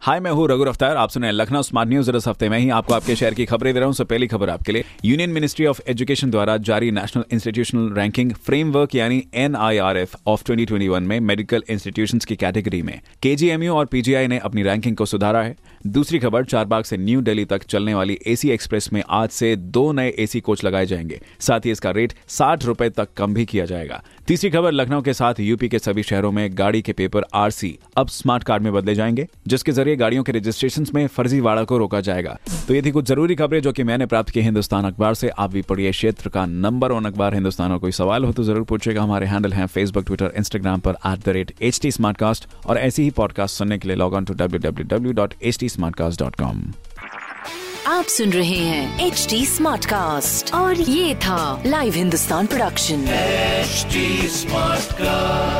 हाय, मैं हूँ रघु अफ्तार आप सुने लखनऊ स्मार्ट न्यूज़। इस हफ़्ते में ही आपको आपके शहर की खबरें दे रहा हूँ। पहली खबर आपके लिए। यूनियन मिनिस्ट्री ऑफ़ एजुकेशन द्वारा जारी नेशनल इंस्टीट्यूशनल रैंकिंग फ्रेमवर्क, यानी एनआईआरएफ, ऑफ़ 2021 में मेडिकल इंस्टीट्यूशंस की कैटेगरी में। केजीएमयू और पीजीआई ने अपनी रैंकिंग को सुधारा है। दूसरी खबर, चारबाग से न्यू दिल्ली तक चलने वाली एसी एक्सप्रेस में आज से दो नए एसी कोच लगाए जाएँगे। साथ ही इसका रेट साठ रुपए तक कम भी किया जाएगा। तीसरी खबर, लखनऊ के साथ यूपी के सभी शहरों में गाड़ी के पेपर आरसी, अब स्मार्ट कार्ड में बदले जाएँगे, जिसके ज़रिए गाड़ियों के रजिस्ट्रेशन में फर्जीवाड़ा को रोका जाएगा। तो ये थी कुछ ज़रूरी खबरें जो कि मैंने प्राप्त की हिंदुस्तान अखबार से। आप भी पढ़िए क्षेत्र का नंबर वन अखबार हिंदुस्तान और कोई सवाल हो तो ज़रूर पूछेगा हमारे हैंडल हैं फेसबुक ट्विटर इंस्टाग्राम पर at the rate H T और ऐसी ही पॉडकास्ट सुनने के लिए log on to W W W dot H T आप सुन रहे हैं एच डी स्मार्ट कास्ट और ये था live Hindustan production HD Smartcast.